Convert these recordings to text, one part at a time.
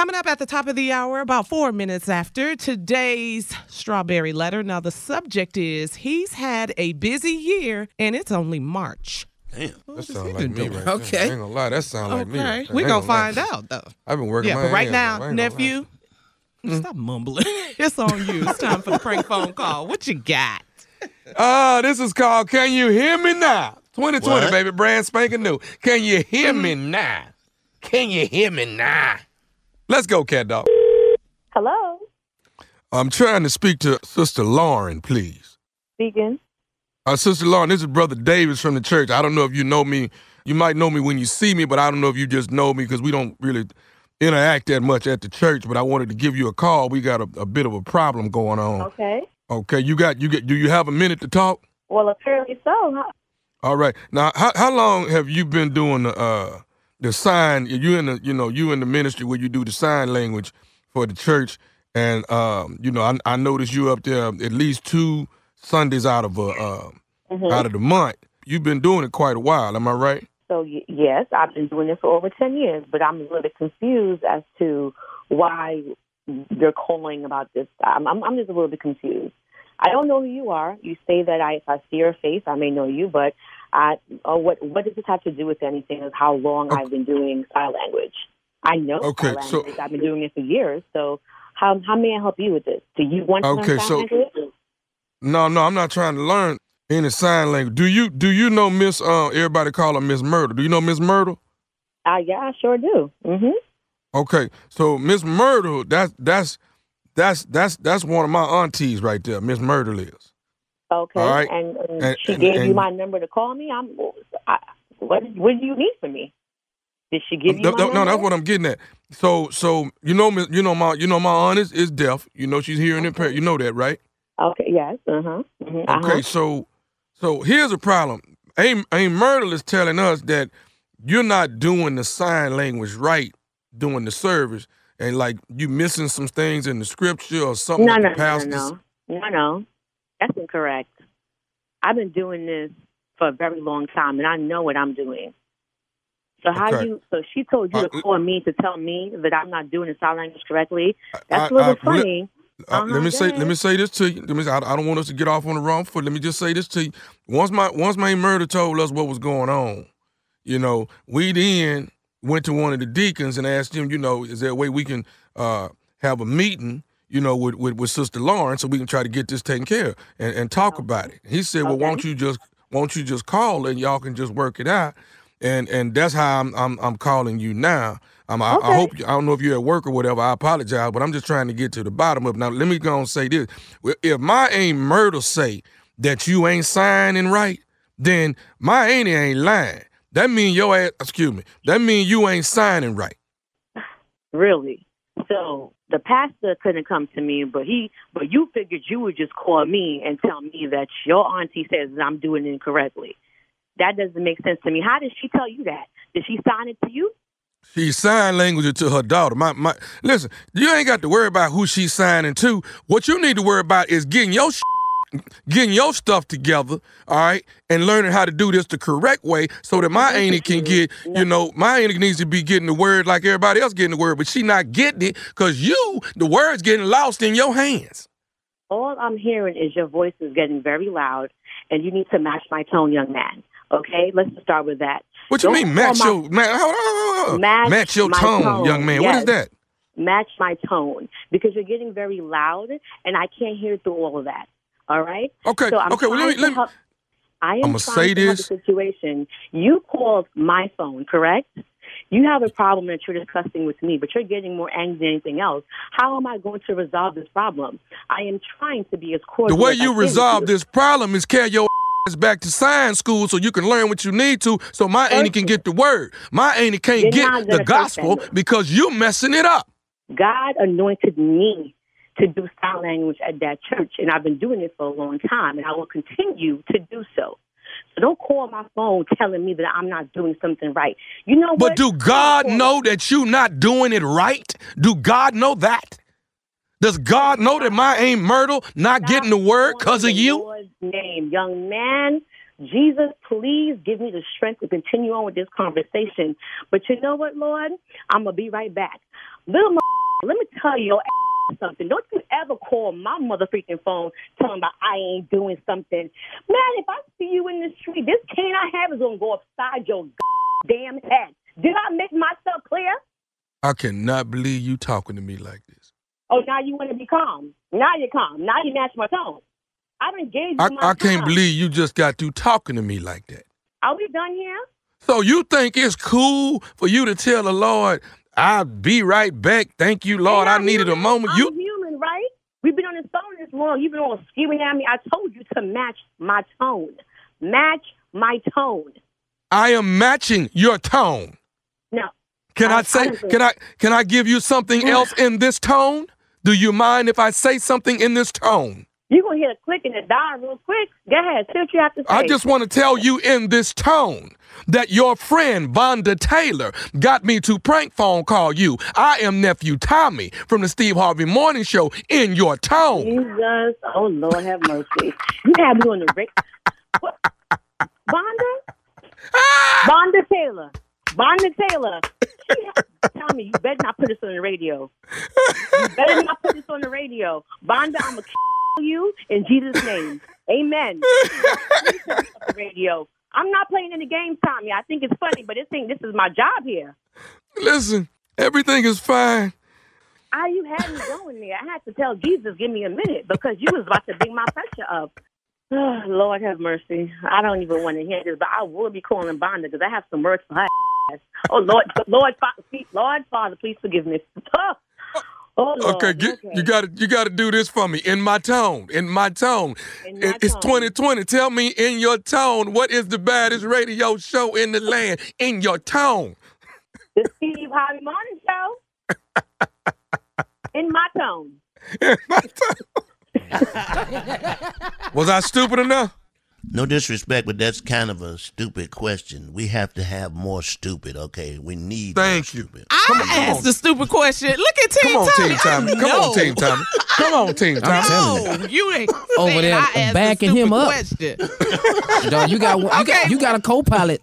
Coming up at the top of the hour, about four minutes after today's strawberry letter. Now, the subject is he's had a busy year and it's only March. Damn. That sounds like me doing? right there. Okay. I ain't gonna lie, that sounds like me. Okay, right there. we I ain't gonna lie. find out though. I've been working Yeah, my but right now, off. I ain't gonna lie. nephew, stop mumbling. it's on you. It's time for the prank phone call. What you got? Ah, this is called Can You Hear Me Now? 2020, What? baby, brand spanking new. Can you hear me now? Can you hear me now? Let's go, cat dog. Hello, I'm trying to speak to Sister Lauren, please. speaking. Uh, Sister Lauren, this is Brother Davis from the church. I don't know if you know me. You might know me when you see me, but I don't know if you just know me because we don't really interact that much at the church. But I wanted to give you a call. We got a, a bit of a problem going on. Okay. Okay, you got you get. Do you have a minute to talk? Well, apparently so. Huh? All right. Now, how how long have you been doing the uh the sign? You in the you know you in the ministry where you do the sign language for the church, and um you know I I noticed you up there at least two Sundays out of a uh, Mhm. out of the month. You've been doing it quite a while. Am I right? So y- yes, I've been doing this for over ten years, but I'm a little bit confused as to why you're calling about this. I'm, I'm, I'm just a little bit confused. I don't know who you are. You say that I, if I see your face, I may know you, but I, oh, what what does this have to do with anything? Of how long Okay. I've been doing sign language? I know Okay, sign so- language. I've been doing it for years. So how how may I help you with this? Do you want to Okay, learn sign so- language? No, no, I'm not trying to learn any sign language. Do you do you know Miss? Uh, everybody call her Miss Myrtle. Do you know Miss Myrtle? Uh, yeah, I sure do. hmm Okay, so Miss Myrtle, that's that's that's that's that's one of my aunties right there. Miss Myrtle is. Okay. All right. And, and, And- she and- gave you my number to call me. I'm. I, what What do you need from me? Did she give you no, my no, no, that's what I'm getting at. So, so you know, you know my, you know my aunt is, is deaf. You know she's hearing impaired. You know that, right? Okay. Yes. Uh huh. hmm Okay, Uh-huh. so, so here's a problem. Aim, Aim Myrtle is telling us that you're not doing the sign language right during the service, and like you missing some things in the scripture or something. No, that no, the no, no, no, no, no. That's incorrect. I've been doing this for a very long time, and I know what I'm doing. So how Okay. you? So she told you to Uh, call me to tell me that I'm not doing the sign language correctly. That's I- a little I- funny. Uh, Uh-huh, let me say, let me say this to you. Let me. Say, I, I don't want us to get off on the wrong foot. Let me just say this to you. Once my once my Myrtle told us what was going on, you know, we then went to one of the deacons and asked him, you know, is there a way we can uh, have a meeting, you know, with, with with Sister Lauren so we can try to get this taken care of and, and talk about it. He said, well, Okay. won't you just won't you just call and y'all can just work it out. And and that's how I'm I'm, I'm calling you now. Um, I, I hope I don't know if you're at work or whatever. I apologize, but I'm just trying to get to the bottom of it. Now, let me go and say this: if my ain't Myrtle say that you ain't signing right, then my auntie ain't lying. That mean your ass. Excuse me. That mean you ain't signing right. Really? So the pastor couldn't come to me, but he, but you figured you would just call me and tell me that your auntie says I'm doing it incorrectly. That doesn't make sense to me. How did she tell you that? Did she sign it to you? She signed language to her daughter. My my. Listen, you ain't got to worry about who she's signing to. What you need to worry about is getting your. Getting your stuff together, all right, and learning how to do this the correct way, so that my mm-hmm. auntie can get, you know, my auntie needs to be getting the word like everybody else getting the word, but she not getting it because you, the word's getting lost in your hands. All I'm hearing is your voice is getting very loud, and you need to match my tone, young man. Okay, let's just start with that. What you Don't mean, call match my- your man? Hold on, hold on, on. Match your tone, tone, young man. What is that? Match my tone because you're getting very loud, and I can't hear through all of that. All right. Okay, So I'm okay. Well, let me let me. help- I am I'ma trying say this. the situation. You called my phone, correct? You have a problem that you're discussing with me, but you're getting more angry than anything else. How am I going to resolve this problem? I am trying to be as cordial. The way you resolve this problem is carry your ass back to science school so you can learn what you need to so my auntie can get the word. My auntie can't You're get the gospel because you messing it up. God anointed me to do sign language at that church, and I've been doing it for a long time, and I will continue to do so. So don't call my phone telling me that I'm not doing something right. You know But what? do God know that you're not doing it right? Do God know that? Does God know that my Aunt Myrtle not getting the word because of you? Lord's name, young man. Jesus, please give me the strength to continue on with this conversation. But you know what, Lord? I'm gonna be right back. Little let me tell you something. Don't you ever call my motherfucking phone telling about I ain't doing something. Man, if I see you in the street, this cane I have is gonna go upside your damn head. Did I make myself clear? I cannot believe you talking to me like this. Oh, now you want to be calm. Now you're calm. Now you match my tone. I done gave you I, my I can't believe you just got through talking to me like that. Are we done here? So you think it's cool for you to tell the Lord, I'll be right back. Thank you, Lord. I needed a moment. I'm You human, right? We've been on this phone this long. You've been all screaming at me. I told you to match my tone. Match my tone. I am matching your tone. No. Can I, I- say I can I can I give you something else in this tone? Do you mind if I say something in this tone? You're going to hear a click and it die real quick. Go ahead. Say what you have to say. I just want to tell you in this tone that your friend Vonda Taylor got me to prank phone call you. I am nephew Tommy from the Steve Harvey Morning Show in your tone. Jesus. Oh, Lord have mercy. You have me on the radio. What? Vonda? Ah! Vonda Taylor. Vonda Taylor. Tell me, you better not put this on the radio. You better not put this on the radio. Vonda, I'm kill you in Jesus' name. Amen. Please put this on the radio. I'm not playing any games, Tommy. I think it's funny, but this thing, this is my job here. Listen, everything is fine. Ah, you had me going there. I had to tell Jesus, give me a minute, because you was about to bring my pressure up. Oh, Lord have mercy. I don't even want to hear this, but I will be calling Vonda because I have some words for her ass. Oh, Lord, Lord, Father, please, Lord, Father, please forgive me. Oh, Lord. Okay, get, you got to you got to do this for me in my tone. In my tone. In my it's tone. 2020. Tell me in your tone what is the baddest radio show in the land in your tone. The Steve Harvey Morning Show. In my tone. In my tone. Was I stupid enough? No disrespect, but that's kind of a stupid question. We have to have more stupid, okay? We need more Thank you. stupid. I Come on, come asked on. the stupid question. Look at Team Come on, Tommy. Team Tommy. Come on. Team Tommy. Come on, Team Tommy. telling No, you ain't Over there I asked backing a him stupid up. Question. Dog, you got one- you Okay. got you got a co-pilot.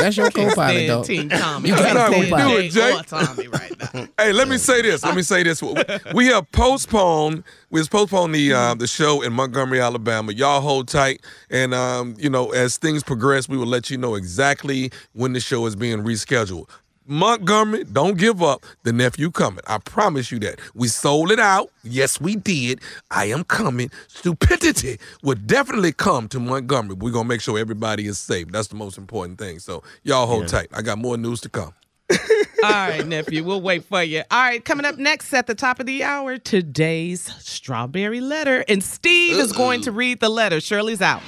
That's your co-pilot, though. Team Tommy. You I gotta can't do stand it, Jay. or Tommy right now. Hey, let me say this. Let me say this. We have postponed. We have postponed the uh, the show in Montgomery, Alabama. Y'all hold tight, and um, you know, as things progress, we will let you know exactly when the show is being rescheduled. Montgomery, don't give up. The nephew coming. I promise you that. We sold it out. Yes, we did. I am coming. Stupidity will definitely come to Montgomery. We're gonna make sure everybody is safe. That's the most important thing. So y'all hold tight. I got more news to come. All right, nephew, we'll wait for you. All right, coming up next at the top of the hour, today's strawberry letter. And Steve is going to read the letter. Shirley's out.